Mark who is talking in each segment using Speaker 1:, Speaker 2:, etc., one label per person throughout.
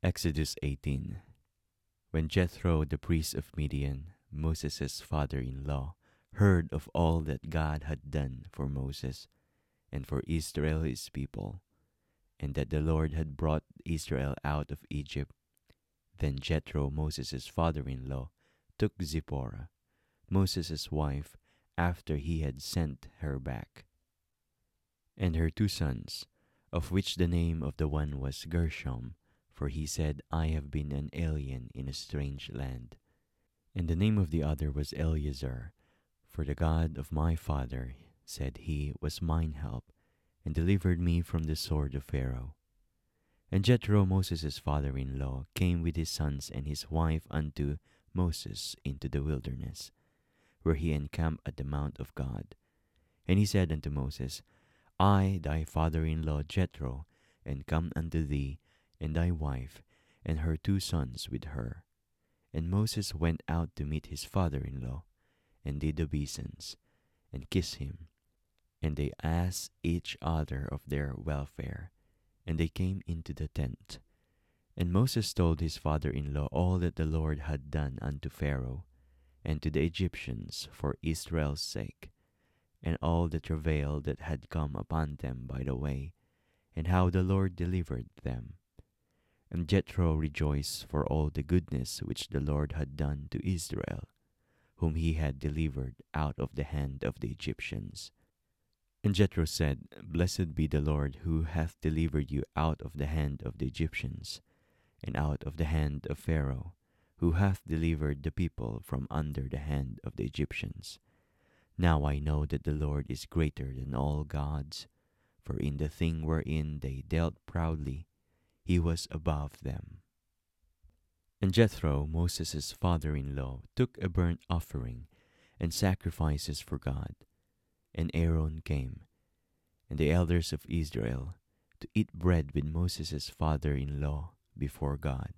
Speaker 1: Exodus 18 When Jethro, the priest of Midian, Moses' father in law, heard of all that God had done for Moses and for Israel his people, and that the Lord had brought Israel out of Egypt, then Jethro, Moses' father in law, took Zipporah, Moses' wife, after he had sent her back, and her two sons, of which the name of the one was Gershom for he said, I have been an alien in a strange land. And the name of the other was Eliezer, for the God of my father, said he, was mine help, and delivered me from the sword of Pharaoh. And Jethro, Moses' father in law, came with his sons and his wife unto Moses into the wilderness, where he encamped at the mount of God. And he said unto Moses, I, thy father in law Jethro, and come unto thee, and thy wife, and her two sons with her. And Moses went out to meet his father in law, and did obeisance, and kissed him. And they asked each other of their welfare, and they came into the tent. And Moses told his father in law all that the Lord had done unto Pharaoh, and to the Egyptians for Israel's sake, and all the travail that had come upon them by the way, and how the Lord delivered them. And Jethro rejoiced for all the goodness which the Lord had done to Israel, whom he had delivered out of the hand of the Egyptians. And Jethro said, Blessed be the Lord who hath delivered you out of the hand of the Egyptians, and out of the hand of Pharaoh, who hath delivered the people from under the hand of the Egyptians. Now I know that the Lord is greater than all gods, for in the thing wherein they dealt proudly, he was above them. And Jethro, Moses' father in law, took a burnt offering and sacrifices for God. And Aaron came, and the elders of Israel, to eat bread with Moses' father in law before God.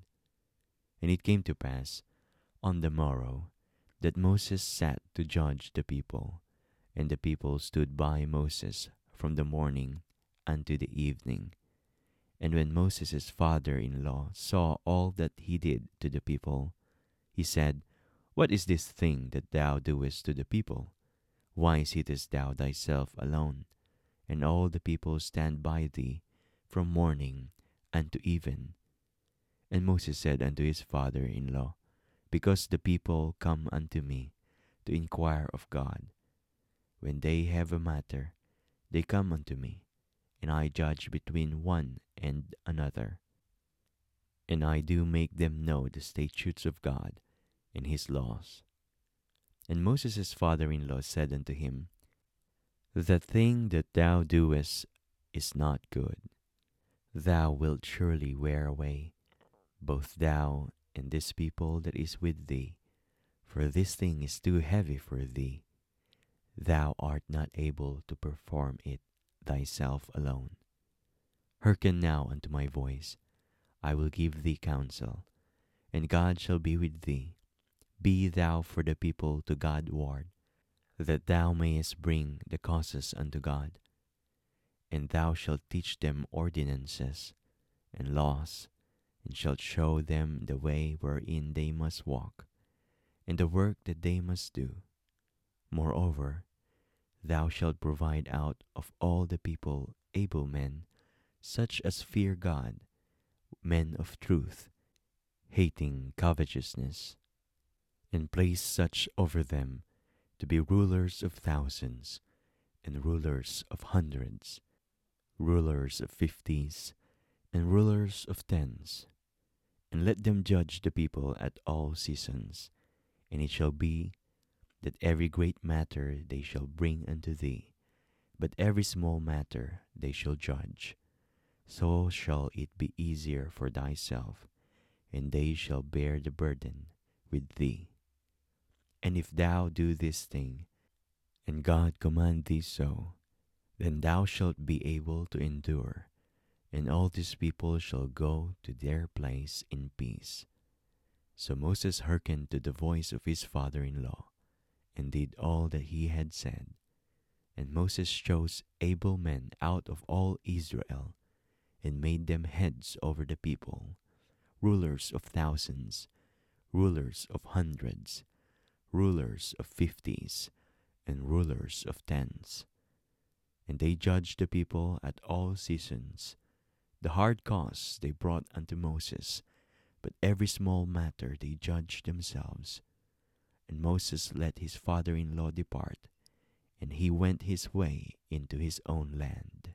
Speaker 1: And it came to pass on the morrow that Moses sat to judge the people, and the people stood by Moses from the morning unto the evening. And when Moses' father in law saw all that he did to the people, he said, What is this thing that thou doest to the people? Why sittest thou thyself alone, and all the people stand by thee from morning unto even? And Moses said unto his father in law, Because the people come unto me to inquire of God. When they have a matter, they come unto me and I judge between one and another. And I do make them know the statutes of God and his laws. And Moses' father in law said unto him, The thing that thou doest is not good. Thou wilt surely wear away, both thou and this people that is with thee, for this thing is too heavy for thee. Thou art not able to perform it thyself alone. Hearken now unto my voice. I will give thee counsel, and God shall be with thee. Be thou for the people to God ward, that thou mayest bring the causes unto God. And thou shalt teach them ordinances and laws, and shalt show them the way wherein they must walk, and the work that they must do. Moreover, Thou shalt provide out of all the people able men, such as fear God, men of truth, hating covetousness, and place such over them to be rulers of thousands, and rulers of hundreds, rulers of fifties, and rulers of tens. And let them judge the people at all seasons. And it shall be that every great matter they shall bring unto thee, but every small matter they shall judge. So shall it be easier for thyself, and they shall bear the burden with thee. And if thou do this thing, and God command thee so, then thou shalt be able to endure, and all these people shall go to their place in peace. So Moses hearkened to the voice of his father in law, and did all that he had said. And Moses chose able men out of all Israel, and made them heads over the people, rulers of thousands, rulers of hundreds, rulers of fifties, and rulers of tens. And they judged the people at all seasons. The hard cause they brought unto Moses, but every small matter they judged themselves. And Moses let his father in law depart, and he went his way into his own land.